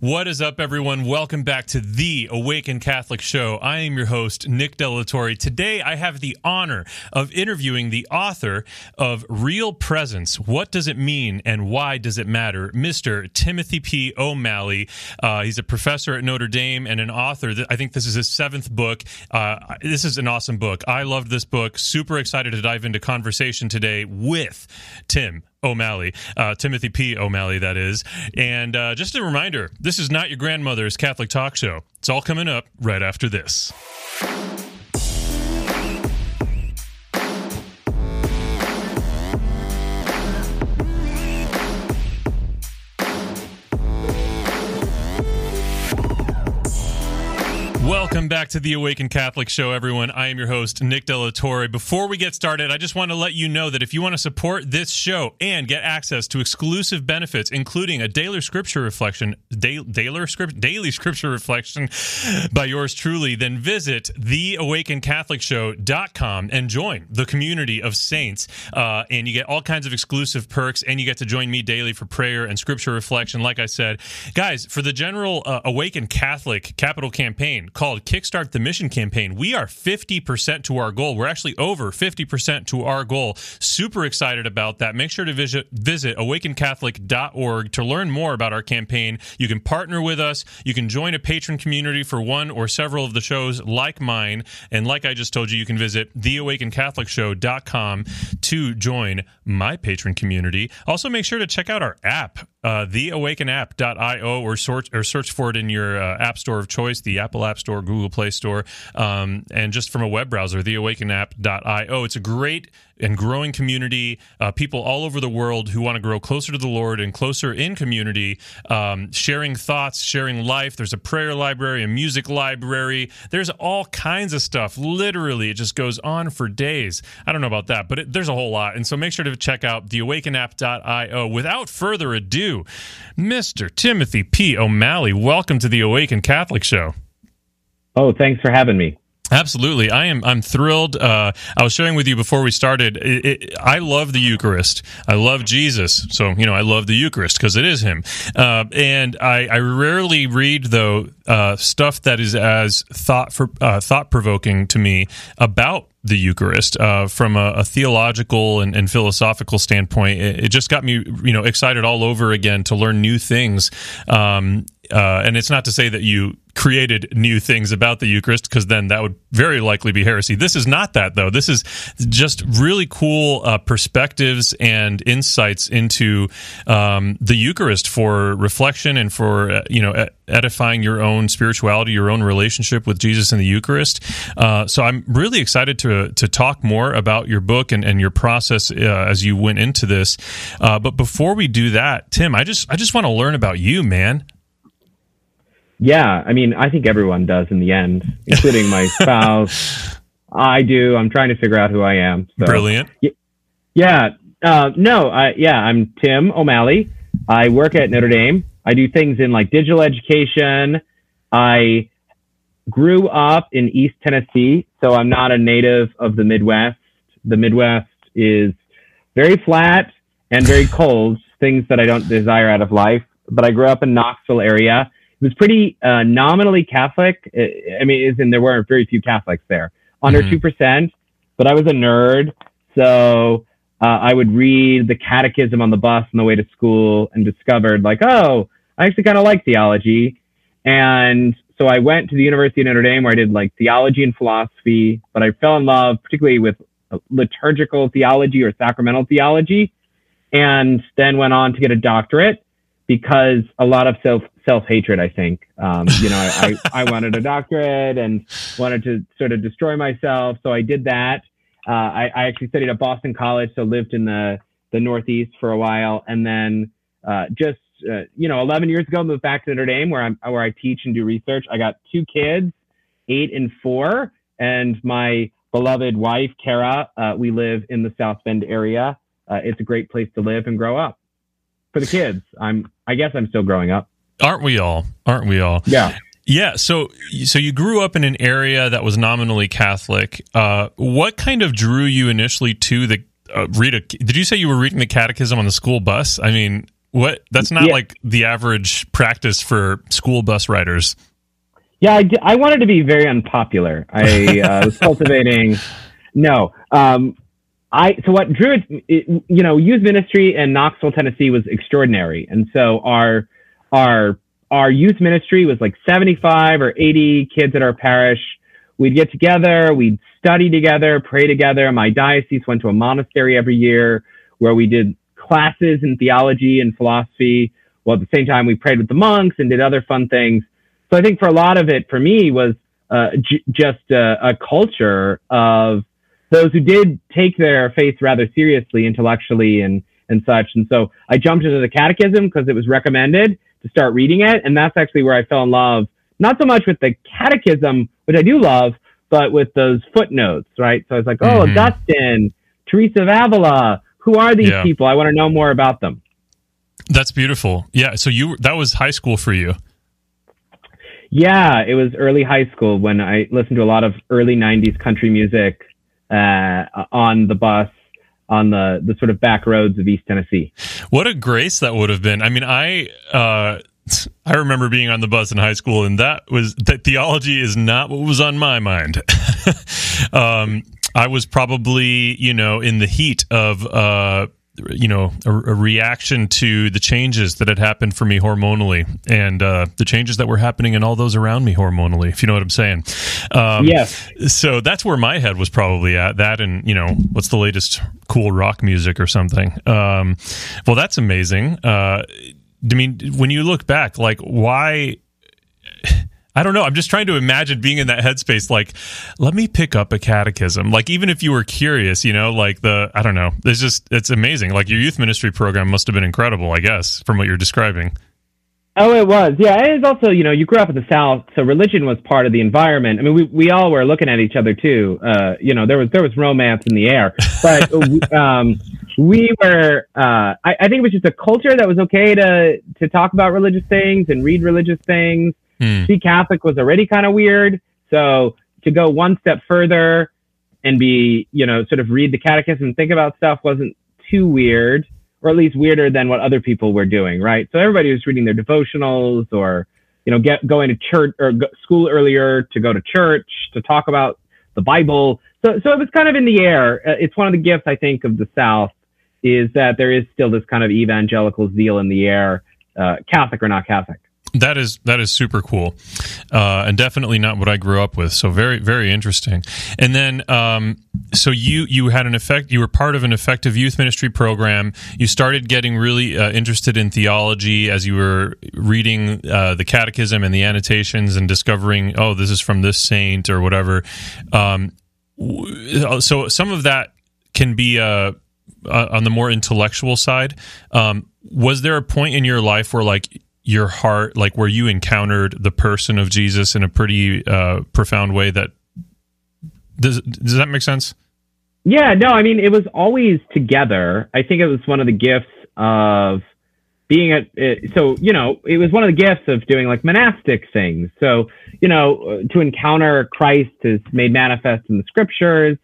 What is up, everyone? Welcome back to the Awaken Catholic Show. I am your host, Nick De La Torre. Today, I have the honor of interviewing the author of Real Presence What Does It Mean and Why Does It Matter? Mr. Timothy P. O'Malley. Uh, he's a professor at Notre Dame and an author. I think this is his seventh book. Uh, this is an awesome book. I loved this book. Super excited to dive into conversation today with Tim. O'Malley, uh, Timothy P. O'Malley, that is. And uh, just a reminder this is not your grandmother's Catholic talk show. It's all coming up right after this. Welcome back to the Awaken Catholic Show, everyone. I am your host, Nick De La Torre. Before we get started, I just want to let you know that if you want to support this show and get access to exclusive benefits, including a daily scripture reflection, da- daily, daily scripture reflection by yours truly, then visit theawakencatholicshow.com and join the community of saints. Uh, and you get all kinds of exclusive perks, and you get to join me daily for prayer and scripture reflection. Like I said, guys, for the general uh, Awaken Catholic capital campaign, called Kickstart the Mission campaign. We are 50% to our goal. We're actually over 50% to our goal. Super excited about that. Make sure to visit, visit awakencatholic.org to learn more about our campaign. You can partner with us. You can join a patron community for one or several of the shows like mine. And like I just told you, you can visit theawakencatholicshow.com to join my patron community. Also, make sure to check out our app, uh, theawakenapp.io, or, sort, or search for it in your uh, app store of choice, the Apple App Store, Google Play Store, um, and just from a web browser, theawakenapp.io. It's a great and growing community, uh, people all over the world who want to grow closer to the Lord and closer in community, um, sharing thoughts, sharing life. There's a prayer library, a music library. There's all kinds of stuff. Literally, it just goes on for days. I don't know about that, but it, there's a whole lot. And so make sure to check out theawakenapp.io. Without further ado, Mr. Timothy P. O'Malley, welcome to the Awaken Catholic Show. Oh, thanks for having me. Absolutely, I am. I'm thrilled. Uh, I was sharing with you before we started. It, it, I love the Eucharist. I love Jesus. So you know, I love the Eucharist because it is Him. Uh, and I, I, rarely read though uh, stuff that is as thought for uh, thought provoking to me about the Eucharist uh, from a, a theological and, and, philosophical standpoint. It, it, just got me, you know, excited all over again to learn new things. Um, uh, and it's not to say that you created new things about the Eucharist, because then that would very likely be heresy. This is not that, though. This is just really cool uh, perspectives and insights into um, the Eucharist for reflection and for uh, you know edifying your own spirituality, your own relationship with Jesus in the Eucharist. Uh, so I'm really excited to to talk more about your book and, and your process uh, as you went into this. Uh, but before we do that, Tim, I just I just want to learn about you, man. Yeah, I mean, I think everyone does in the end, including my spouse. I do. I'm trying to figure out who I am. So. Brilliant. Yeah. Uh, no. I, yeah, I'm Tim O'Malley. I work at Notre Dame. I do things in like digital education. I grew up in East Tennessee, so I'm not a native of the Midwest. The Midwest is very flat and very cold, things that I don't desire out of life. But I grew up in Knoxville area it was pretty uh, nominally Catholic. I mean, as in there weren't very few Catholics there, under mm-hmm. 2 mm-hmm. percent. But I was a nerd, so uh, I would read the Catechism on the bus on the way to school, and discovered like, oh, I actually kind of like theology, and so I went to the University of Notre Dame where I did like theology and philosophy, but I fell in love particularly with liturgical theology or sacramental theology, and then went on to get a doctorate because a lot of self self hatred. I think, um, you know, I, I, I wanted a doctorate and wanted to sort of destroy myself, so I did that. Uh, I, I actually studied at Boston College, so lived in the the Northeast for a while, and then uh, just uh, you know, 11 years ago, moved back to Notre Dame, where I'm where I teach and do research. I got two kids, eight and four, and my beloved wife, Kara. Uh, we live in the South Bend area. Uh, it's a great place to live and grow up for the kids. I'm I guess I'm still growing up. Aren't we all? Aren't we all? Yeah. Yeah, so so you grew up in an area that was nominally Catholic. Uh, what kind of drew you initially to the uh, read a? Did you say you were reading the Catechism on the school bus? I mean, What? That's not Yeah. like the average practice for school bus riders. Yeah, I, d- I wanted to be very unpopular. I uh, was cultivating. No, um, I so what drew it. You know, youth ministry in Knoxville, Tennessee, was extraordinary, and so our our our youth ministry was like seventy five or eighty kids at our parish. We'd get together, we'd study together, pray together. My diocese went to a monastery every year where we did classes in theology and philosophy. While at the same time, we prayed with the monks and did other fun things. So I think for a lot of it, for me, was uh, j- just a, a culture of those who did take their faith rather seriously, intellectually, and and such. And so I jumped into the catechism because it was recommended to start reading it, and that's actually where I fell in love. Not so much with the catechism, which I do love, but with those footnotes, right? So I was like, oh, Mhm. Augustine, Teresa of Avila, who are these Yeah. people? I want to know more about them. That's beautiful. Yeah. So you that was high school for you. Yeah, it was early high school when I listened to a lot of early '90s country music on the bus on the the sort of back roads of East Tennessee. What a grace that would have been. I mean, I uh I remember being on the bus in high school and that was that theology is not what was on my mind. um I was probably, you know, in the heat of uh you know a, a reaction to the changes that had happened for me hormonally and uh, the changes that were happening in all those around me hormonally if you know what i'm saying. Um, yes, so that's where my head was probably at that and you know what's the latest cool rock music or something. Um, well that's amazing. Uh, i mean when you look back like why I don't know. I'm just trying to imagine being in that headspace. Like, let me pick up a catechism. Like, even if you were curious, you know, like the, I don't know. It's just, it's amazing. Like, your youth ministry program must have been incredible, I guess, from what you're describing. Oh, it was. Yeah, it is also, you know, you grew up in the South, so religion was part of the environment. I mean, we, we all were looking at each other too. Uh, you know, there was there was romance in the air, but um, we were. Uh, I, I think it was just a culture that was okay to to talk about religious things and read religious things. Hmm. Be Catholic was already kind of weird, so to go one step further and be, you know, sort of read the catechism and think about stuff wasn't too weird or at least weirder than what other people were doing, right? So everybody was reading their devotionals or, you know, get going to church or school earlier to go to church to talk about the Bible. So, so it was kind of in the air. Uh, It's one of the gifts I think of the South is that there is still this kind of evangelical zeal in the air, uh, Catholic or not Catholic. That is that is super cool, uh, and definitely not what I grew up with. So very very interesting. And then, um, so you you had an effect. You were part of an effective youth ministry program. You started getting really uh, interested in theology as you were reading uh, the catechism and the annotations and discovering, oh, this is from this saint or whatever. Um, so some of that can be uh, uh, on the more intellectual side. Um, was there a point in your life where like your heart like where you encountered the person of jesus in a pretty uh, profound way that does does that make sense Yeah, no, I mean, it was always together. I think it was one of the gifts of being at, uh, so, you know, it was one of the gifts of doing like monastic things. So, you know, uh, to encounter Christ is made manifest in the scriptures,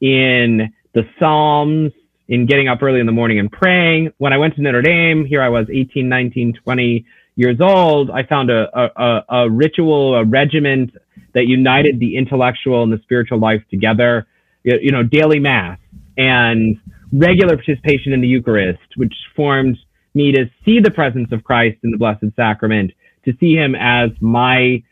in the Psalms, in getting up early in the morning and praying. When I went to Notre Dame, here I was 18, 19, 20 years old, I found a, a, a, ritual, a regiment that united the intellectual and the spiritual life together you you know, daily mass and regular participation in the Eucharist, which formed me to see the presence of Christ in the Blessed Sacrament, to see him as my,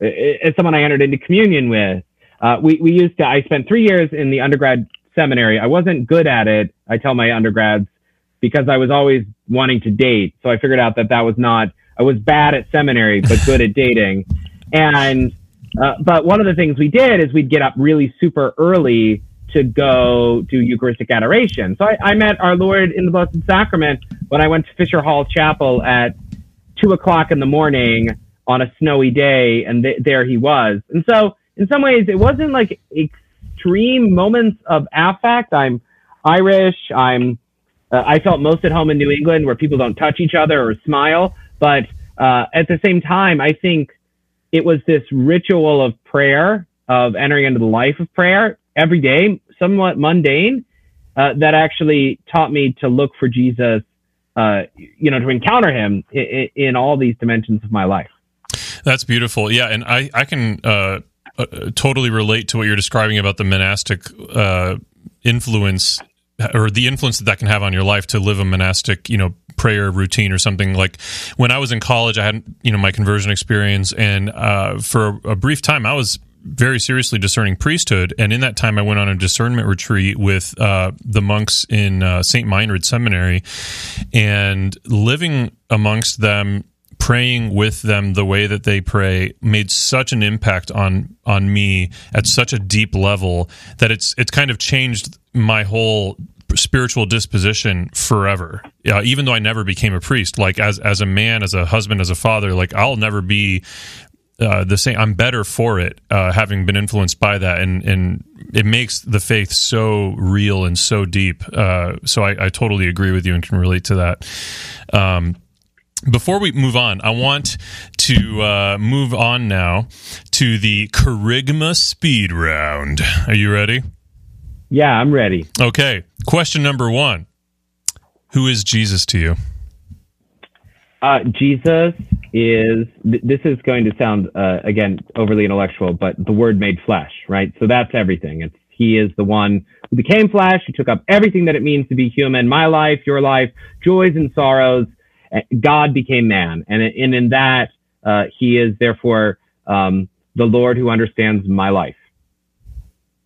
as someone I entered into communion with. Uh, we, we used to, I spent three years in the undergrad seminary. I wasn't good at it. I tell my undergrads because I was always wanting to date. So I figured out that that was not, I was bad at seminary, but good at dating. And, uh, but one of the things we did is we'd get up really super early to go do Eucharistic adoration. So I, I met our Lord in the Blessed Sacrament when I went to Fisher Hall Chapel at two o'clock in the morning on a snowy day, and th- there he was. And so, in some ways, it wasn't like extreme moments of affect. I'm Irish. I'm. Uh, I felt most at home in New England, where people don't touch each other or smile. But uh, at the same time, I think it was this ritual of prayer, of entering into the life of prayer every day, somewhat mundane, uh, that actually taught me to look for Jesus uh, you know, to encounter Him in, in, all these dimensions of my life. That's beautiful. Yeah, and I I can uh, uh, totally relate to what you're describing about the monastic uh, influence or the influence that that can have on your life to live a monastic, you know, prayer routine or something. Like when I was in college, I had you know my conversion experience, and uh, for a brief time, I was very seriously discerning priesthood. And in that time, I went on a discernment retreat with uh, the monks in uh, St. Meinrad Seminary and living amongst them praying with them the way that they pray made such an impact on on me at such a deep level that it's it's kind of changed my whole spiritual disposition forever. Uh, even though I never became a priest, like as as a man, as a husband, as a father, like I'll never be uh, the same. I'm better for it, uh, having been influenced by that, and and it makes the faith so real and so deep. Uh, so I, I, totally agree with you and can relate to that. Um, before we move on, I want to uh, move on now to the Kerygma Speed Round. Are you ready? Yeah, I'm ready. Okay. Question number one Who is Jesus to you? Uh, Jesus is, th- this is going to sound, uh, again, overly intellectual, but the word made flesh, right? So that's everything. It's, he is the one who became flesh, who took up everything that it means to be human, my life, your life, joys and sorrows. God became man. And, and in that, uh, he is therefore um, the Lord who understands my life.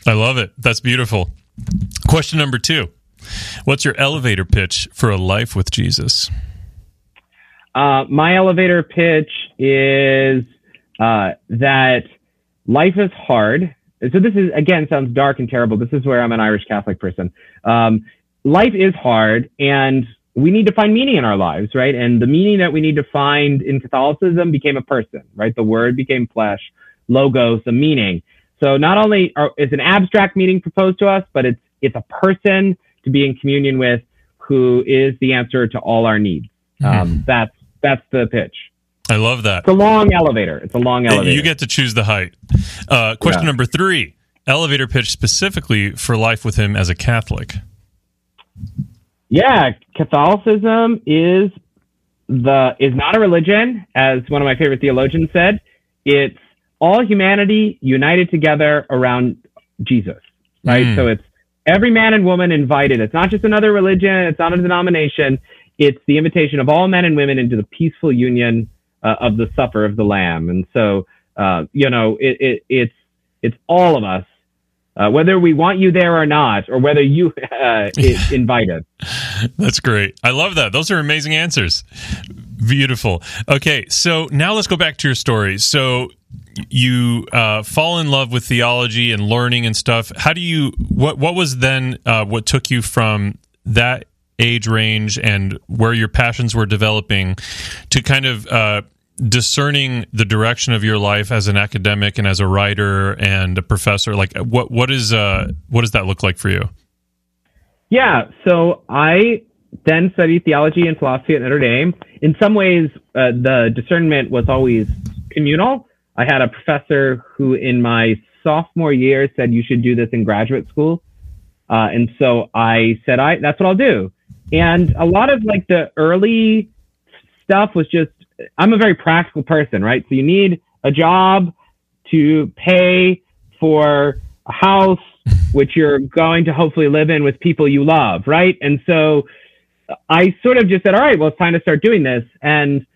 I love it. That's beautiful. Question number two What's your elevator pitch for a life with Jesus? Uh, my elevator pitch is uh, that life is hard. So this is again sounds dark and terrible. This is where I'm an Irish Catholic person. Um, life is hard, and we need to find meaning in our lives, right? And the meaning that we need to find in Catholicism became a person, right? The Word became flesh, logos, a meaning. So not only are, is an abstract meaning proposed to us, but it's it's a person to be in communion with who is the answer to all our needs. Um, that's that's the pitch. I love that. It's a long elevator. It's a long elevator. You get to choose the height. Uh, question yeah. number three: elevator pitch specifically for life with him as a Catholic. Yeah, Catholicism is the is not a religion, as one of my favorite theologians said. It's all humanity united together around Jesus, right? Mm. So it's every man and woman invited. It's not just another religion. It's not a denomination. It's the invitation of all men and women into the peaceful union uh, of the supper of the Lamb. And so, uh, you know, it, it, it's it's all of us, uh, whether we want you there or not, or whether you uh, invited. That's great. I love that. Those are amazing answers. Beautiful. Okay, so now let's go back to your story. So you uh, fall in love with theology and learning and stuff. How do you? What What was then? Uh, what took you from that age range and where your passions were developing to kind of uh, discerning the direction of your life as an academic and as a writer and a professor? Like, what what is uh, what does that look like for you? Yeah, so I then studied theology and philosophy at Notre Dame. In some ways, uh, the discernment was always communal. I had a professor who, in my sophomore year, said you should do this in graduate school, uh, and so I said, "I that's what I'll do." And a lot of like the early stuff was just I'm a very practical person, right? So you need a job to pay for a house which you're going to hopefully live in with people you love, right? And so I sort of just said, all right, well, it's time to start doing this. And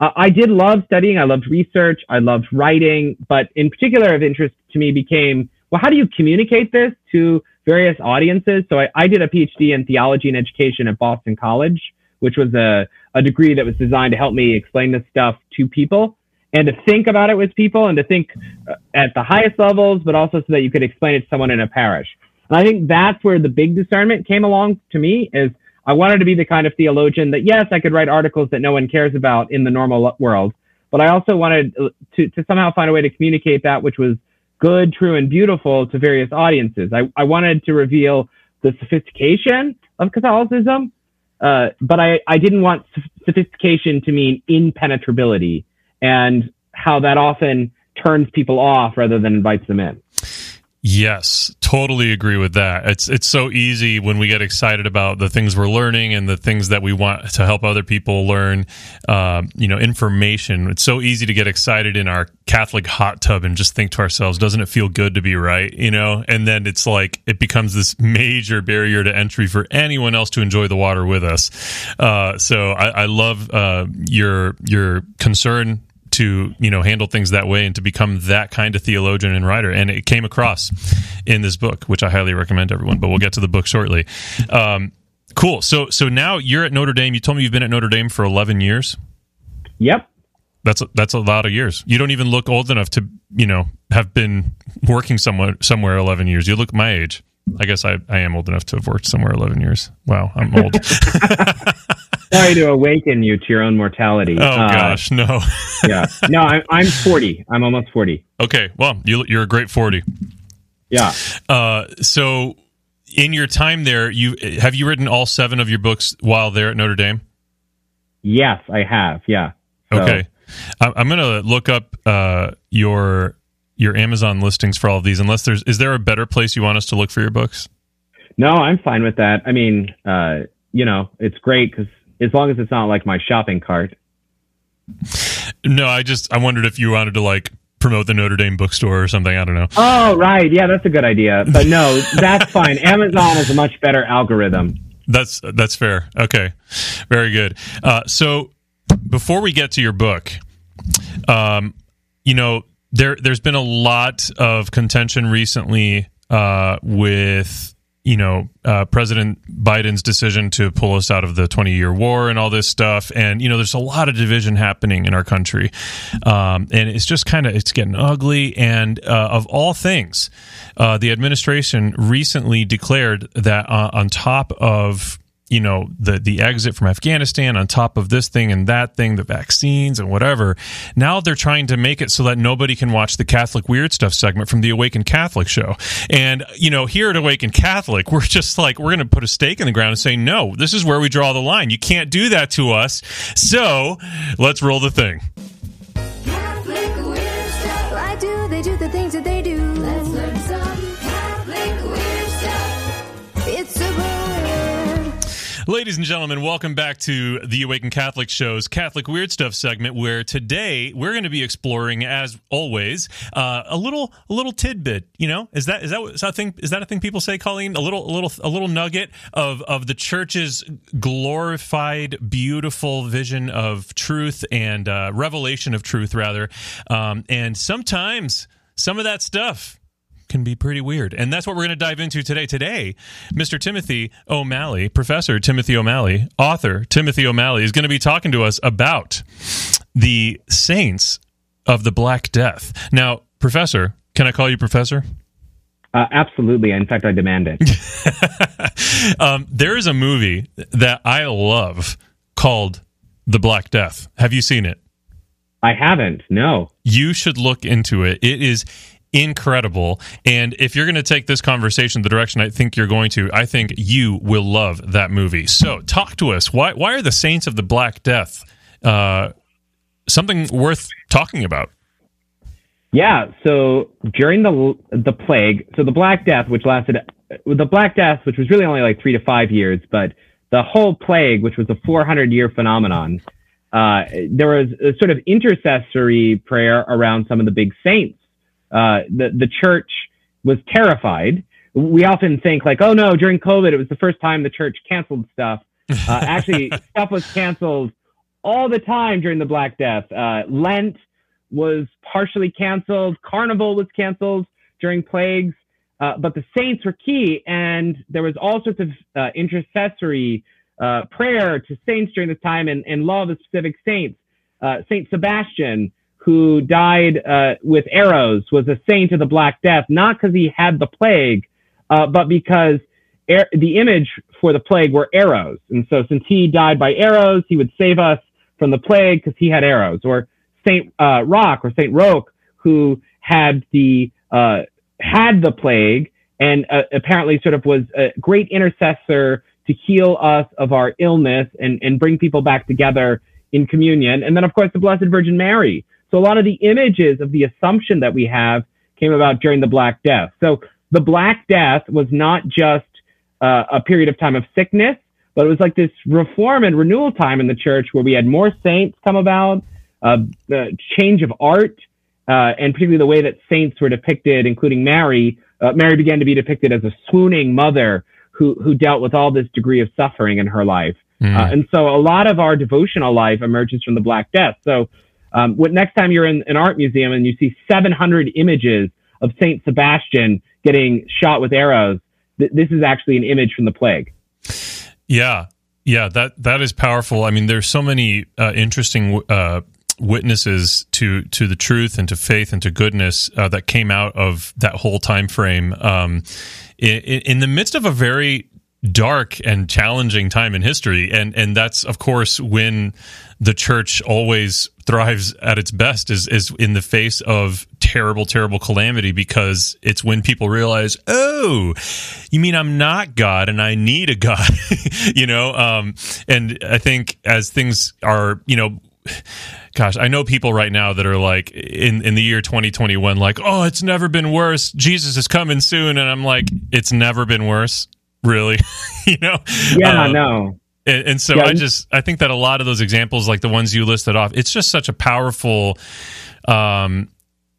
uh, I did love studying. I loved research. I loved writing. But in particular, of interest to me became, well, how do you communicate this to various audiences? So I, I did a PhD in theology and education at Boston College, which was a, a degree that was designed to help me explain this stuff to people and to think about it with people and to think uh, at the highest levels, but also so that you could explain it to someone in a parish. And I think that's where the big discernment came along to me is I wanted to be the kind of theologian that, yes, I could write articles that no one cares about in the normal world, but I also wanted to, to somehow find a way to communicate that which was good, true, and beautiful to various audiences. I, I wanted to reveal the sophistication of Catholicism, uh, but I, I didn't want sophistication to mean impenetrability and how that often turns people off rather than invites them in. Yes, totally agree with that. It's it's so easy when we get excited about the things we're learning and the things that we want to help other people learn. Uh, you know, information. It's so easy to get excited in our Catholic hot tub and just think to ourselves, "Doesn't it feel good to be right?" You know, and then it's like it becomes this major barrier to entry for anyone else to enjoy the water with us. Uh, so I, I love uh, your your concern to you know handle things that way and to become that kind of theologian and writer. And it came across in this book which i highly recommend to everyone but we'll get to the book shortly. Um, cool. So so now you're at notre dame. You told me you've been at notre dame for 11 years. Yep. that's that's a lot of years. You don't even look old enough to you know have been working somewhere somewhere 11 years. You look my age. I guess i, I am old enough to have worked somewhere 11 years. Wow i'm old Sorry to awaken you to your own mortality. oh Uh, gosh no yeah. No, I'm, I'm 40. I'm almost 40. okay well you, you're a great 40 Yeah. Uh, so in your time there, you have you written all seven of your books while there at Notre Dame? Yes, I have. Yeah. So- Okay, I'm gonna look up uh, your your Amazon listings for all of these. Unless there's, is there a better place you want us to look for your books? No, I'm fine with that. I mean, uh, you know, it's great because as long as it's not like my shopping cart. No, I just I wondered if you wanted to like promote the Notre Dame bookstore or something. I don't know. Oh, right. Yeah, that's a good idea. But no, that's fine. Amazon is a much better algorithm. That's that's fair. Okay, very good. Uh, so before we get to your book, um, you know there there's been a lot of contention recently uh, with you know uh, President Biden's decision to pull us out of the 20 year war and all this stuff, and you know there's a lot of division happening in our country, um, and it's just kind of it's getting ugly. And uh, of all things, uh, the administration recently declared that uh, on top of you know the the exit from Afghanistan on top of this thing and that thing the vaccines and whatever. Now they're trying to make it so that nobody can watch the Catholic weird stuff segment from the Awaken Catholic show. And you know here at Awaken Catholic we're just like we're going to put a stake in the ground and say no this is where we draw the line. You can't do that to us. So let's roll the thing Ladies and gentlemen, welcome back to the Awaken Catholic Show's Catholic Weird Stuff segment, where today we're going to be exploring, as always, uh, a little a little tidbit. You know, is that is that is that a thing? Is that a thing people say, Colleen? A little a little a little nugget of of the church's glorified, beautiful vision of truth and uh, revelation of truth, rather. Um, and sometimes some of that stuff can be pretty weird. And that's what we're going to dive into today. Today, Mr. Timothy O'Malley, Professor Timothy O'Malley, author Timothy O'Malley, is going to be talking to us about the saints of the Black Death. Now, Professor, can I call you Professor? Uh, absolutely. In fact, I demand it. um, there is a movie that I love called The Black Death. Have you seen it? I haven't. No. you should look into it. It is incredible. And if you're going to take this conversation the direction I think you're going to, I think you will love that movie. So, talk to us. Why why are the Saints of the Black Death uh, something worth talking about? Yeah. So during the the plague, so the Black Death, which lasted the Black Death, which was really only like three to five years, but the whole plague, which was a 400 year phenomenon, uh, there was a sort of intercessory prayer around some of the big saints. Uh, the the church was terrified. We often think like, oh no, during COVID, it was the first time the church canceled stuff. Uh, actually, stuff was canceled all the time during the Black Death. Uh, Lent was partially canceled. Carnival was canceled during plagues. Uh, but the saints were key, and there was all sorts of uh, intercessory uh, prayer to saints during this time, and, and love of specific saints. Uh, saint Sebastian, who died uh, with arrows, was a saint of the Black Death, not because he had the plague, uh, but because ar- the image for the plague were arrows. And so, since he died by arrows, he would save us from the plague because he had arrows. Or Saint uh, Roch or Saint Roch, who had the uh, had the plague and uh, apparently sort of was a great intercessor to heal us of our illness and, and bring people back together in communion. And then, of course, the Blessed Virgin Mary. So a lot of the images of the Assumption that we have came about during the Black Death. So the Black Death was not just uh, a period of time of sickness, but it was like this reform and renewal time in the church where we had more saints come about, uh, the change of art, uh, and particularly the way that saints were depicted, including Mary. Uh, Mary began to be depicted as a swooning mother who who dealt with all this degree of suffering in her life. Mm. Uh, and so a lot of our devotional life emerges from the Black Death. So um, what next time you're in an art museum and you see 700 images of Saint Sebastian getting shot with arrows, th- this is actually an image from the plague. Yeah, yeah, that that is powerful. I mean, there's so many uh, interesting uh, witnesses to to the truth and to faith and to goodness uh, that came out of that whole time frame. Um, in, in the midst of a very dark and challenging time in history and and that's of course when the church always thrives at its best is is in the face of terrible terrible calamity because it's when people realize oh you mean I'm not God and I need a God you know um and I think as things are you know gosh, I know people right now that are like in in the year 2021 like, "Oh, it's never been worse. Jesus is coming soon." And I'm like, "It's never been worse." Really? you know? Yeah, Uh, no. and, and so Yeah, I just I think that a lot of those examples, like the ones you listed off, it's just such a powerful um,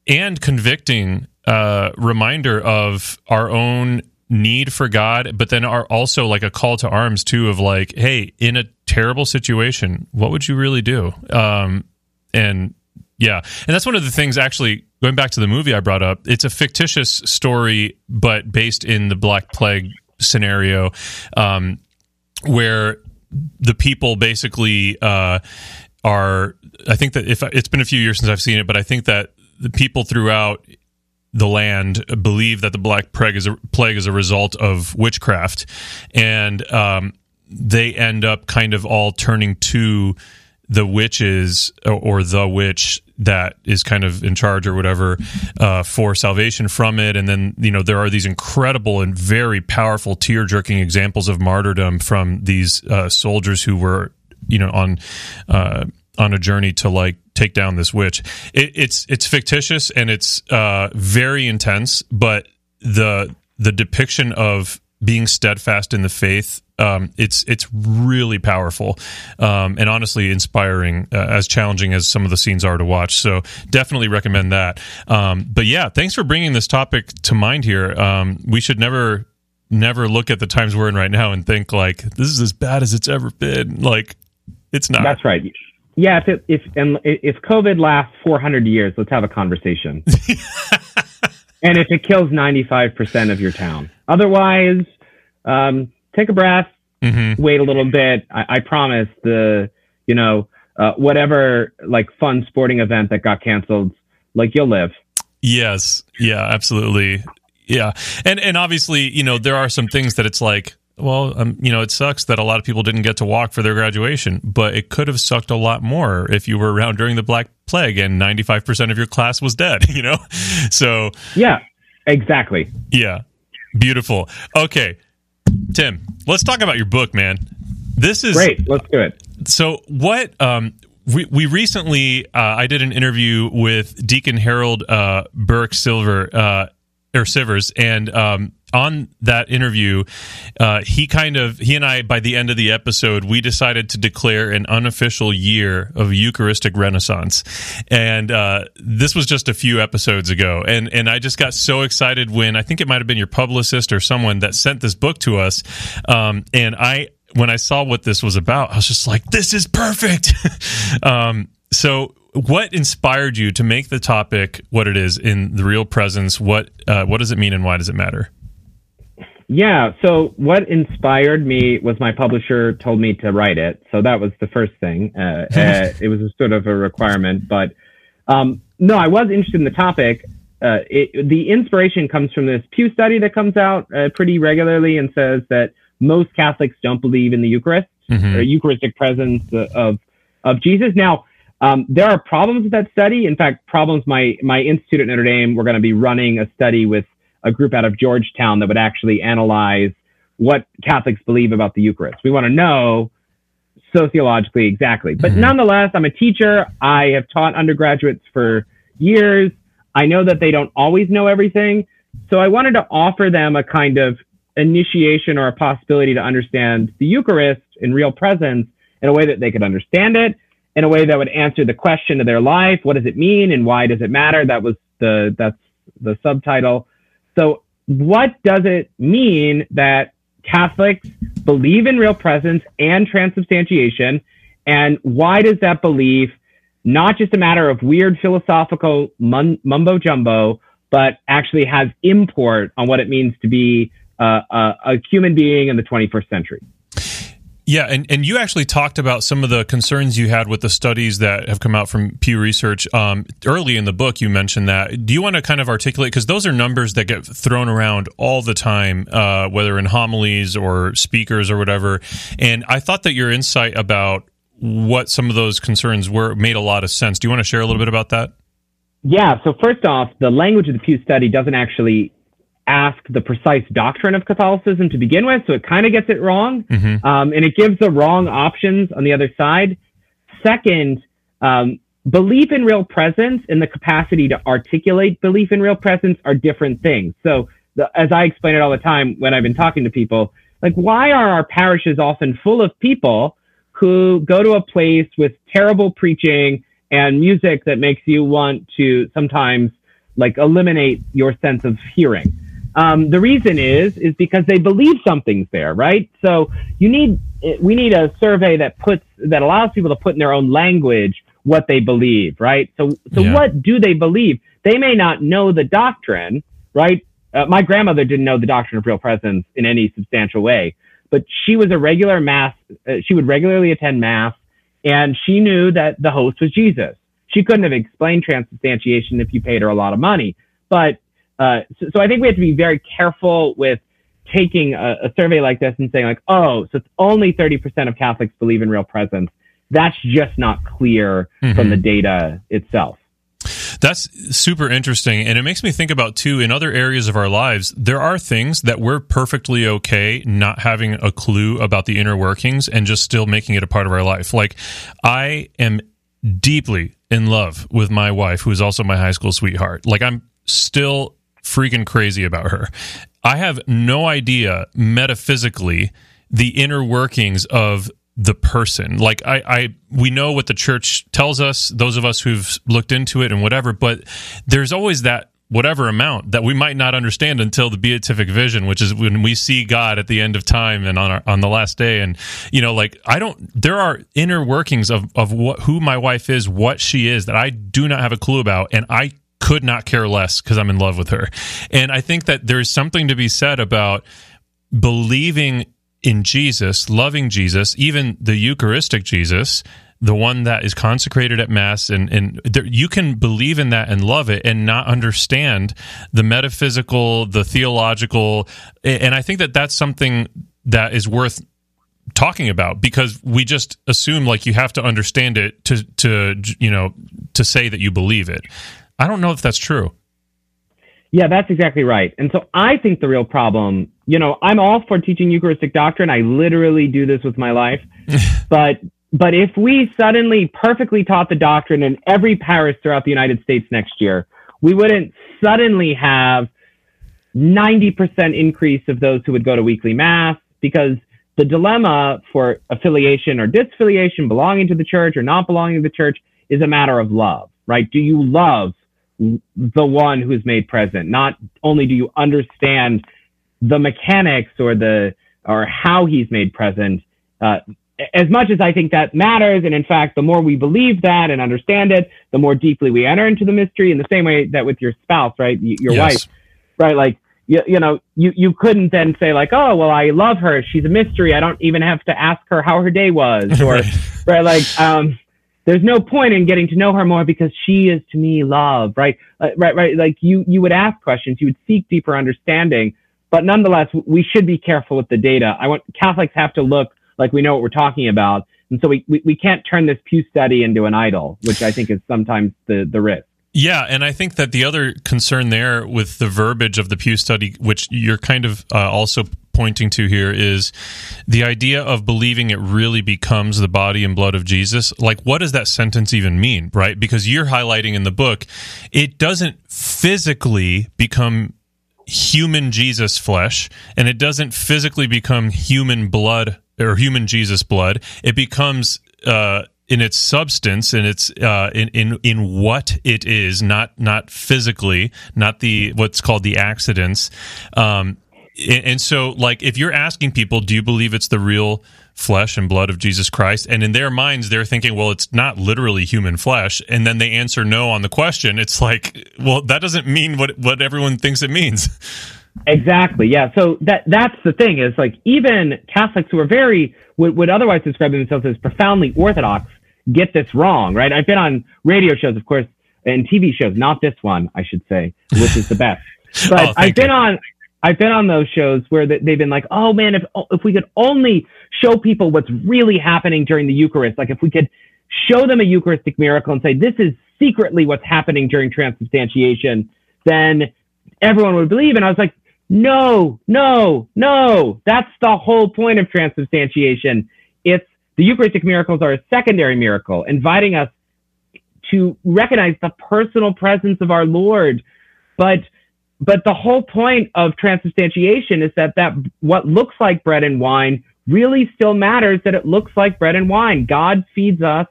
and convicting uh, reminder of our own need for God, but then are also like a call to arms too of like, hey, in a terrible situation, what would you really do? Um, and yeah, and that's one of the things. Actually, going back to the movie I brought up, it's a fictitious story, but based in the Black Plague scenario, um, where the people basically uh, are. I think that if it's been a few years since I've seen it, but I think that the people throughout the land believe that the black plague is a plague is a result of witchcraft, and um, they end up kind of all turning to the witches or, or the witch that is kind of in charge or whatever uh, for salvation from it. And then, you know, there are these incredible and very powerful tear jerking examples of martyrdom from these uh, soldiers who were, you know, on, uh, on a journey to like take down this witch. It, it's, it's fictitious and it's uh, very intense, but the, the depiction of being steadfast in the faith um, it's it's really powerful um, and honestly inspiring uh, as challenging as some of the scenes are to watch. So definitely recommend that. Um, but yeah thanks for bringing this topic to mind here. Um, we should never never look at the times we're in right now and think like this is as bad as it's ever been. Like it's not. That's right. Yeah, if it, if and if COVID lasts 400 years, let's have a conversation. and if it kills 95% of your town, otherwise, um, take a breath, Mhm. wait a little bit. I, I promise the you know uh, whatever like fun sporting event that got canceled, like you'll live. Yes. Yeah, absolutely. Yeah. And and obviously, you know, there are some things that it's like, well, um, you know, it sucks that a lot of people didn't get to walk for their graduation, but it could have sucked a lot more if you were around during the Black Plague and 95% of your class was dead, you know? So, Yeah, exactly. yeah. Beautiful. Okay. Tim, let's talk about your book, man. This is Great. Let's do it. so what um we, we recently uh, I did an interview with Deacon Harold uh, Burke Silver uh, or Sivers and um, on that interview uh, he kind of he and I by the end of the episode we decided to declare an unofficial year of Eucharistic Renaissance and uh, this was just a few episodes ago and and I just got so excited when I think it might have been your publicist or someone that sent this book to us um, and I when I saw what this was about, I was just like, this is perfect. um, so, what inspired you to make the topic what it is in the real presence? What uh, what does it mean, and why does it matter? Yeah. So what inspired me was my publisher told me to write it. So that was the first thing. Uh, uh, it was a sort of a requirement, but um, no, I was interested in the topic. Uh, it, the inspiration comes from this Pew study that comes out uh, pretty regularly and says that most Catholics don't believe in the Eucharist Mhm. or Eucharistic presence uh, of of Jesus. Now, um, there are problems with that study. In fact, problems. My my institute at Notre Dame, we're going to be running a study with a group out of Georgetown that would actually analyze what Catholics believe about the Eucharist. We want to know sociologically exactly. But Mhm. nonetheless, I'm a teacher. I have taught undergraduates for years. I know that they don't always know everything. So I wanted to offer them a kind of initiation or a possibility to understand the Eucharist in real presence in a way that they could understand it, in a way that would answer the question of their life. What does it mean and why does it matter? That was the, that's the subtitle. So what does it mean that Catholics believe in real presence and transubstantiation? And why does that belief not just a matter of weird philosophical mumbo jumbo, but actually has import on what it means to be uh, a, a human being in the 21st century? Yeah, and, and you actually talked about some of the concerns you had with the studies that have come out from Pew Research. Um, early in the book, you mentioned that. Do you want to kind of articulate? Because those are numbers that get thrown around all the time, uh, whether in homilies or speakers or whatever. And I thought that your insight about what some of those concerns were made a lot of sense. Do you want to share a little bit about that? Yeah. So, first off, the language of the Pew study doesn't actually ask the precise doctrine of Catholicism to begin with, so it kind of gets it wrong, mm-hmm. um, and it gives the wrong options on the other side. Second, um, belief in real presence and the capacity to articulate belief in real presence are different things. So, the, as I explain it all the time when I've been talking to people, like why are our parishes often full of people who go to a place with terrible preaching and music that makes you want to sometimes like eliminate your sense of hearing? Um, the reason is is because they believe something's there, right? So you need we need a survey that puts that allows people to put in their own language what they believe, right? So so yeah. what do they believe? They may not know the doctrine, right? Uh, my grandmother didn't know the doctrine of real presence in any substantial way, but she was a regular mass. Uh, she would regularly attend mass, and she knew that the host was Jesus. She couldn't have explained transubstantiation if you paid her a lot of money, but uh, so, so, I think we have to be very careful with taking a, a, survey like this and saying like, oh, so it's only 30% of Catholics believe in real presence. That's just not clear mm-hmm. from the data itself. That's super interesting. And it makes me think about, too, in other areas of our lives, there are things that we're perfectly okay not having a clue about the inner workings and just still making it a part of our life. Like, I am deeply in love with my wife, who is also my high school sweetheart. Like, I'm still freaking crazy about her. I have no idea metaphysically the inner workings of the person. Like I, I, we know what the church tells us, those of us who've looked into it and whatever, but there's always that whatever amount that we might not understand until the beatific vision, which is when we see God at the end of time and on our, on the last day. And you know, like I don't, there are inner workings of of what who my wife is, what she is that I do not have a clue about, and I could not care less because I'm in love with her. And I think that there's something to be said about believing in Jesus, loving Jesus, even the Eucharistic Jesus, the one that is consecrated at Mass, and, and there, you can believe in that and love it and not understand the metaphysical, the theological. And I think that that's something that is worth talking about because we just assume like you have to understand it to to you know to say that you believe it I don't know if that's true. Yeah, that's exactly right. And so I think the real problem, you know, I'm all for teaching Eucharistic doctrine. I literally do this with my life. but but if we suddenly perfectly taught the doctrine in every parish throughout the United States next year, we wouldn't suddenly have 90% increase of those who would go to weekly mass because the dilemma for affiliation or disaffiliation, belonging to the church or not belonging to the church is a matter of love, right? Do you love the one who's made present. Not only do you understand the mechanics or the or how he's made present, uh, as much as I think that matters, and in fact, the more we believe that and understand it, the more deeply we enter into the mystery. In the same way that with your spouse, right, your yes. wife, right, like you, you know, you, you couldn't then say like, oh, well, I love her. She's a mystery. I don't even have to ask her how her day was or, right. Like, um, there's no point in getting to know her more because she is to me love, right? Uh, right, right. Like you, you would ask questions, you would seek deeper understanding, but nonetheless, we should be careful with the data. I want Catholics have to look like we know what we're talking about. And so we, we, we can't turn this Pew study into an idol, which I think is sometimes the, the risk. Yeah, and I think that the other concern there with the verbiage of the Pew study, which you're kind of uh, also pointing to here is the idea of believing it really becomes the body and blood of Jesus. Like, what does that sentence even mean, right? Because you're highlighting in the book, it doesn't physically become human Jesus flesh, and it doesn't physically become human blood or human Jesus blood. It becomes uh, in its substance and its uh, in in in what it is, not not physically, not the what's called the accidents. Um, and so, like, if you're asking people, do you believe it's the real flesh and blood of Jesus Christ? And in their minds, they're thinking, well, it's not literally human flesh. And then they answer no on the question. It's like, well, that doesn't mean what what everyone thinks it means. Exactly. Yeah. So that that's the thing is like even Catholics who are very would, would otherwise describe themselves as profoundly orthodox get this wrong, right? I've been on radio shows, of course, and TV shows, not this one, I should say, which is the best. But Oh, I've been you. on I've been on those shows where they- they've been like, "Oh man, if if we could only show people what's really happening during the Eucharist, like if we could show them a Eucharistic miracle and say this is secretly what's happening during transubstantiation, then everyone would believe." And I was like, "No, no, no. That's the whole point of transubstantiation. It's the Eucharistic miracles are a secondary miracle, inviting us to recognize the personal presence of our Lord. But but the whole point of transubstantiation is that that what looks like bread and wine really still matters that it looks like bread and wine. God feeds us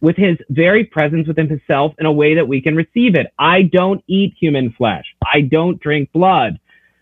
with his very presence within himself in a way that we can receive it. I don't eat human flesh. I don't drink blood.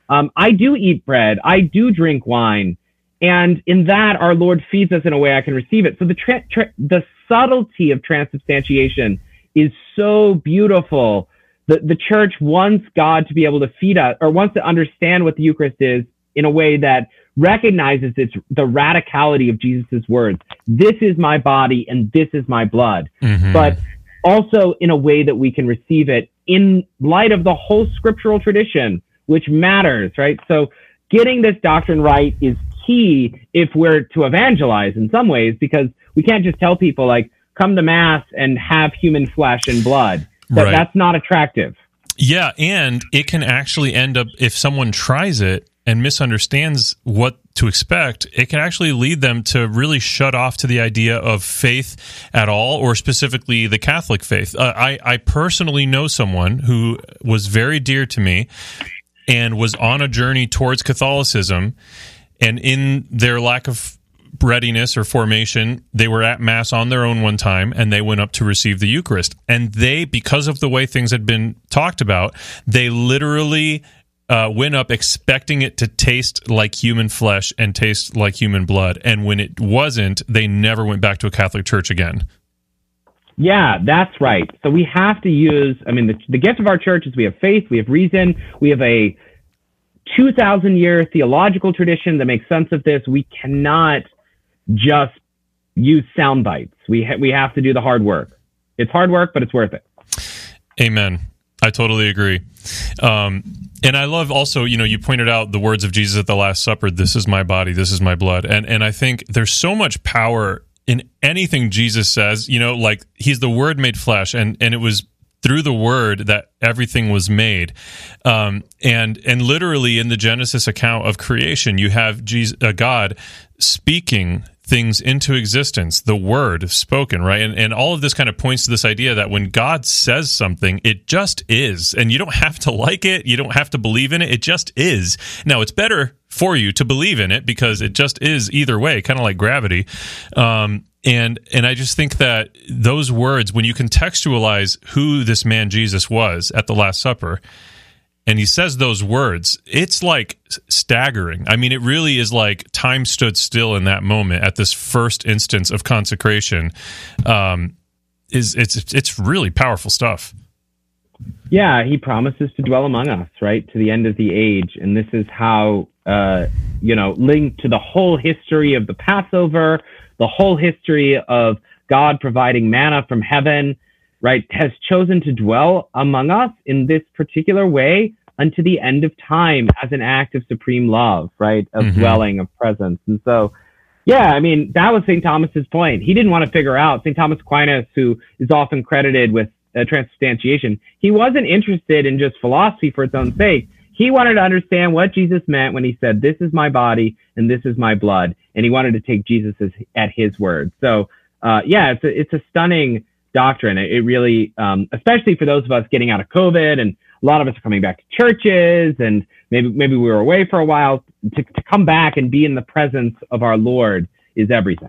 Um, I do eat bread. I do drink wine. And in that, our Lord feeds us in a way I can receive it. So the tra- tra- the subtlety of transubstantiation is so beautiful. The the church wants God to be able to feed us, or wants to understand what the Eucharist is in a way that recognizes its the radicality of Jesus' words. This is my body, and this is my blood. Mhm. But also in a way that we can receive it in light of the whole scriptural tradition, which matters, right? So getting this doctrine right is key if we're to evangelize in some ways, because we can't just tell people like, come to mass and have human flesh and blood. That, Right. That's not attractive. Yeah, and it can actually end up if someone tries it and misunderstands what to expect, it can actually lead them to really shut off to the idea of faith at all, or specifically the Catholic faith. Uh, I, I personally know someone who was very dear to me and was on a journey towards Catholicism, and in their lack of readiness or formation, they were at mass on their own one time and they went up to receive the Eucharist. And they, because of the way things had been talked about, they literally uh, went up expecting it to taste like human flesh and taste like human blood. And when it wasn't, they never went back to a Catholic church again. Yeah, that's right. So we have to use, I mean, the, the gift of our church is we have faith, we have reason, we have a 2,000 year theological tradition that makes sense of this. We cannot just use sound bites. We, ha- we have to do the hard work. It's hard work, but it's worth it. Amen. I totally agree. Um, and I love also, you know, you pointed out the words of Jesus at the Last Supper, this is my body, this is my blood. And and I think there's so much power in anything Jesus says, you know, like he's the word made flesh and and it was through the word that everything was made. Um, and and literally in the Genesis account of creation, you have Jesus, uh, God speaking things into existence, the word spoken, right? And, and all of this kind of points to this idea that when God says something, it just is. And you don't have to like it, you don't have to believe in it, it just is. Now, it's better for you to believe in it because it just is either way, kind of like gravity. Um, and and I just think that those words, when you contextualize who this man Jesus was at the Last Supper, and he says those words, it's like staggering. I mean, it really is like time stood still in that moment at this first instance of consecration. Um, is it's it's really powerful stuff. Yeah, he promises to dwell among us, right, to the end of the age. And this is how, uh, you know, linked to the whole history of the Passover, the whole history of God providing manna from heaven, right, has chosen to dwell among us in this particular way unto the end of time as an act of supreme love, right, of Mhm. dwelling, of presence. And so, yeah, I mean, that was St. Thomas's point. He didn't want to figure out, St. Thomas Aquinas, who is often credited with uh, transubstantiation, he wasn't interested in just philosophy for its own sake. he wanted to understand what Jesus meant when he said, "This is my body and this is my blood," and he wanted to take Jesus as, at his word. So, uh, yeah, it's a, it's a stunning doctrine. It, it really, um, especially for those of us getting out of COVID, and a lot of us are coming back to churches, and maybe maybe we were away for a while. To, to come back and be in the presence of our Lord is everything.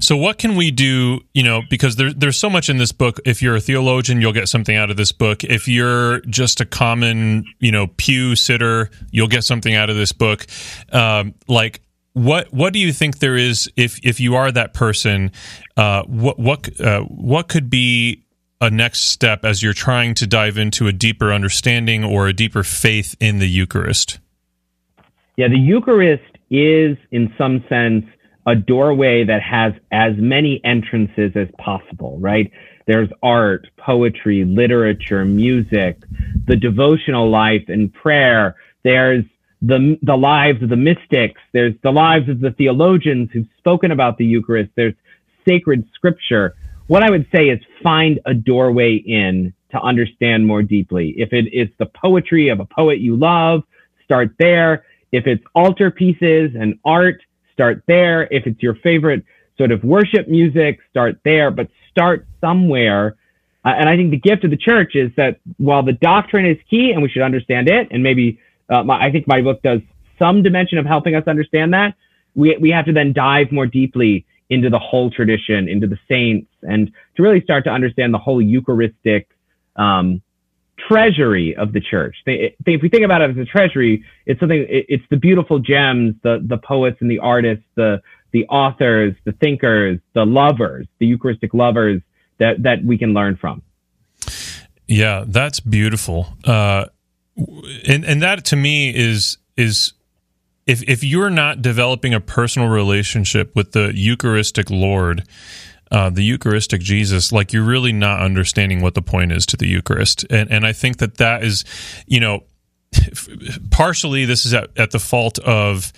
So, what can we do? You know, because there, there's so much in this book. If you're a theologian, you'll get something out of this book. If you're just a common, you know, pew sitter, you'll get something out of this book. Um, like, what what do you think there is if if you are that person? Uh, what what uh, what could be a next step as you're trying to dive into a deeper understanding or a deeper faith in the Eucharist? Yeah, the Eucharist is, in some sense, a doorway that has as many entrances as possible, right? There's art, poetry, literature, music, the devotional life and prayer. There's the, the lives of the mystics. There's the lives of the theologians who've spoken about the Eucharist. There's sacred scripture. What I would say is find a doorway in to understand more deeply. If it is the poetry of a poet you love, start there. If it's altar pieces and art, start there. If it's your favorite sort of worship music, start there, but start somewhere. Uh, and I think the gift of the church is that while the doctrine is key and we should understand it, and maybe uh, my, I think my book does some dimension of helping us understand that, we, we have to then dive more deeply into the whole tradition, into the saints, and to really start to understand the whole Eucharistic um, treasury of the church. If we think about it as a treasury, it's something. It's the beautiful gems, the the poets and the artists, the the authors, the thinkers, the lovers, the Eucharistic lovers that that we can learn from. Yeah, that's beautiful. Uh, and and that to me is is if if you're not developing a personal relationship with the Eucharistic Lord, uh, the Eucharistic Jesus, like you're really not understanding what the point is to the Eucharist. And, and I think that that is, you know, partially this is at, at the fault of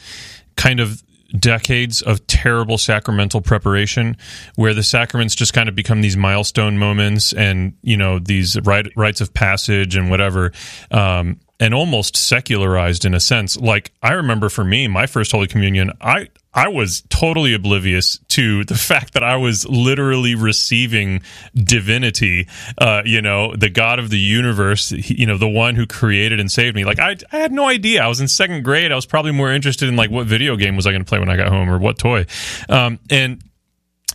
kind of decades of terrible sacramental preparation where the sacraments just kind of become these milestone moments and you know these rite, rites of passage and whatever. Um, and almost secularized in a sense like i remember for me my first holy communion i I was totally oblivious to the fact that I was literally receiving divinity, uh, you know, the God of the universe, you know, the one who created and saved me. Like, I, I had no idea. I was in second grade. I was probably more interested in, like, what video game was I going to play when I got home or what toy. Um, and,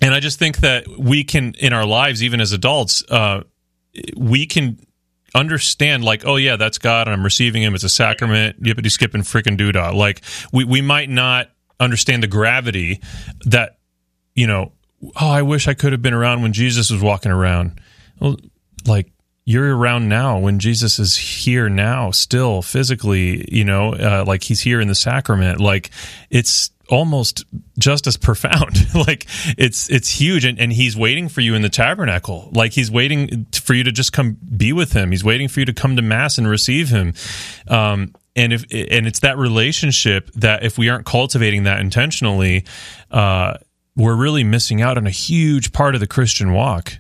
and I just think that we can, in our lives, even as adults, uh, we can understand like oh yeah that's god and i'm receiving him it's a sacrament yippity skipping freaking doodah. Like we, we might not understand the gravity that you know oh i wish i could have been around when jesus was walking around. Well like you're around now when jesus is here now still physically you know uh, like he's here in the sacrament. Like it's almost just as profound like it's it's huge and, and he's waiting for you in the tabernacle like he's waiting for you to just come be with him he's waiting for you to come to mass and receive him um, and if and it's that relationship that if we aren't cultivating that intentionally, uh, we're really missing out on a huge part of the Christian walk.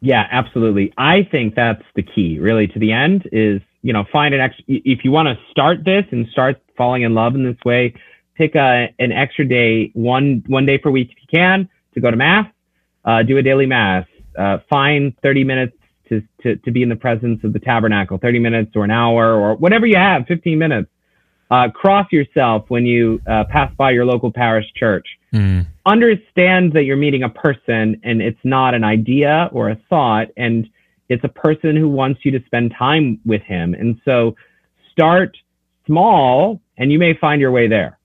Yeah, absolutely. I think that's the key, really, to the end is you know find an ex. If you want to start this and start falling in love in this way, pick a, an extra day, one one day per week if you can, to go to mass, uh, do a daily mass. Uh, find 30 minutes to, to, to be in the presence of the tabernacle, 30 minutes or an hour or whatever you have, 15 minutes. Uh, cross yourself when you uh, pass by your local parish church. Mm. Understand that you're meeting a person and it's not an idea or a thought, and it's a person who wants you to spend time with him. And so start small and you may find your way there.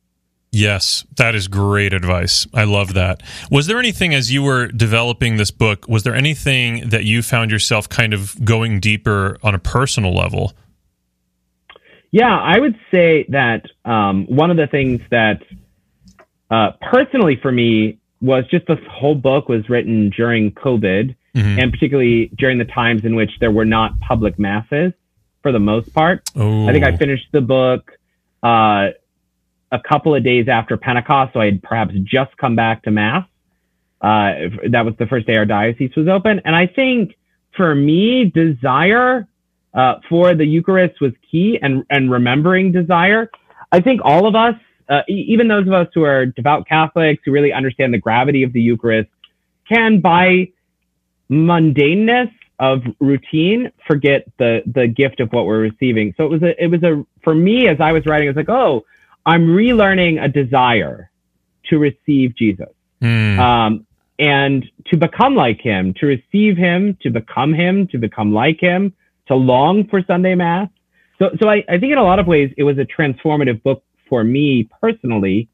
Yes, that is great advice. I love that. Was there anything as you were developing this book, was there anything that you found yourself kind of going deeper on a personal level? Yeah, I would say that um, one of the things that uh, personally for me was just this whole book was written during COVID mm-hmm. and particularly during the times in which there were not public masses for the most part. Ooh. I think I finished the book uh, a couple of days after Pentecost, so I had perhaps just come back to Mass. Uh, that was the first day our diocese was open. And I think for me, desire uh, for the Eucharist was key and, and remembering desire. I think all of us, uh, even those of us who are devout Catholics who really understand the gravity of the Eucharist, can by mundaneness of routine forget the the gift of what we're receiving. So it was a it was a for me as I was writing, I was like, oh, I'm relearning a desire to receive Jesus. Hmm. Um, and to become like him, to receive him, to become him, to become like him, to long for Sunday Mass. So, so I, I think in a lot of ways it was a transformative book for me personally,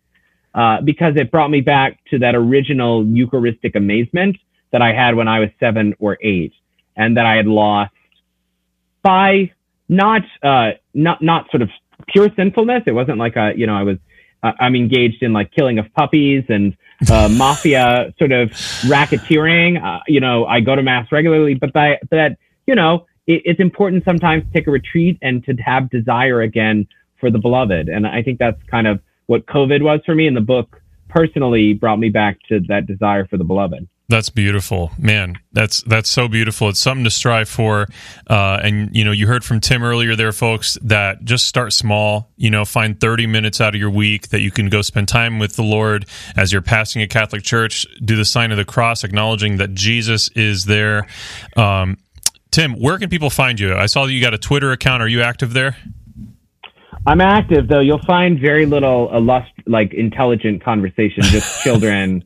uh, because it brought me back to that original Eucharistic amazement that I had when I was seven or eight, and that I had lost by not uh, not not sort of pure sinfulness. It wasn't like a you know I was uh, I'm engaged in like killing of puppies and uh, mafia sort of racketeering. Uh, you know, I go to mass regularly, but that, that you know, it, it's important sometimes to take a retreat and to have desire again for the beloved. And I think that's kind of what COVID was for me. And the book personally brought me back to that desire for the beloved. That's beautiful, man. That's that's so beautiful. It's something to strive for. Uh, and you know, you heard from Tim earlier, there, folks, that just start small. You know, find thirty minutes out of your week that you can go spend time with the Lord as you're passing a Catholic church. Do the sign of the cross, acknowledging that Jesus is there. Um, Tim, where can people find you? I saw that you got a Twitter account. Are you active there? I'm active though. You'll find very little illust- like intelligent conversation, just children.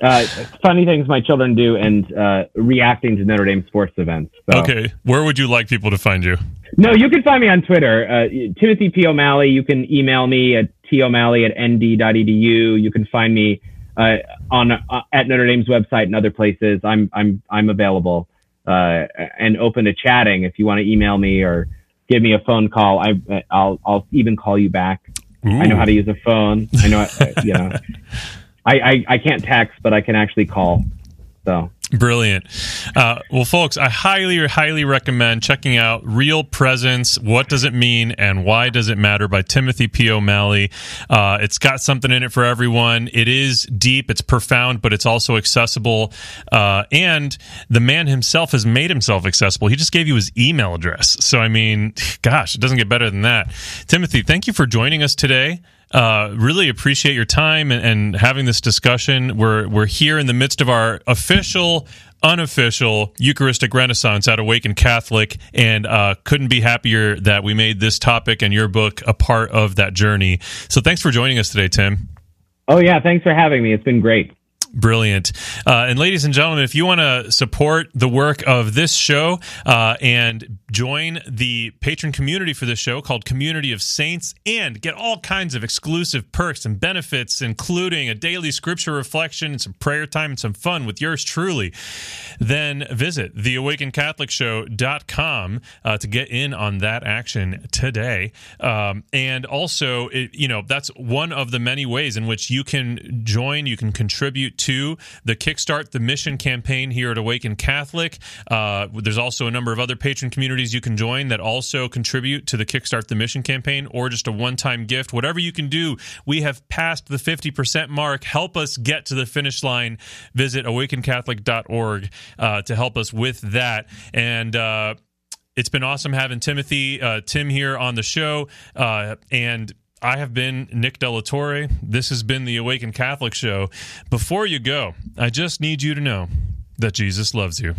Uh, funny things my children do and uh, reacting to Notre Dame sports events. So. Okay, where would you like people to find you? No, you can find me on Twitter, uh, Timothy P. O'Malley. You can email me at tomalley at nd.edu. You can find me uh, on uh, at Notre Dame's website and other places. I'm I'm I'm available uh, and open to chatting. If you want to email me or give me a phone call, I I'll I'll even call you back. I know how to use a phone. I know uh, you know. I, I I can't text, but I can actually call. So. Brilliant. Uh, well, folks, I highly, highly recommend checking out Real Presence What Does It Mean and Why Does It Matter by Timothy P. O'Malley. Uh, it's got something in it for everyone. It is deep, it's profound, but it's also accessible. Uh, and the man himself has made himself accessible. He just gave you his email address. So, I mean, gosh, it doesn't get better than that. Timothy, thank you for joining us today. Uh, really appreciate your time and, and, having this discussion. We're we're here in the midst of our official, unofficial Eucharistic Renaissance at Awaken Catholic, and uh, couldn't be happier that we made this topic and your book a part of that journey. So thanks for joining us today, Tim. Oh yeah, thanks for having me. It's been great. Brilliant. Uh, and ladies and gentlemen, if you want to support the work of this show uh, and join the patron community for this show called Communion of Saints and get all kinds of exclusive perks and benefits, including a daily scripture reflection and some prayer time and some fun with yours truly, then visit theawakencatholicshow.com uh, to get in on that action today. Um, and also, it, you know, that's one of the many ways in which you can join, you can contribute to the Kickstart the Mission campaign here at Awaken Catholic. Uh, there's also a number of other patron communities you can join that also contribute to the Kickstart the Mission campaign or just a one time gift. Whatever you can do, we have passed the 50% mark. Help us get to the finish line. Visit awakencatholic.org uh, to help us with that. And, uh, it's been awesome having Timothy, uh, Tim here on the show. Uh, and I have been Nick De La Torre. This has been the Awakened Catholic Show. Before you go, I just need you to know that Jesus loves you.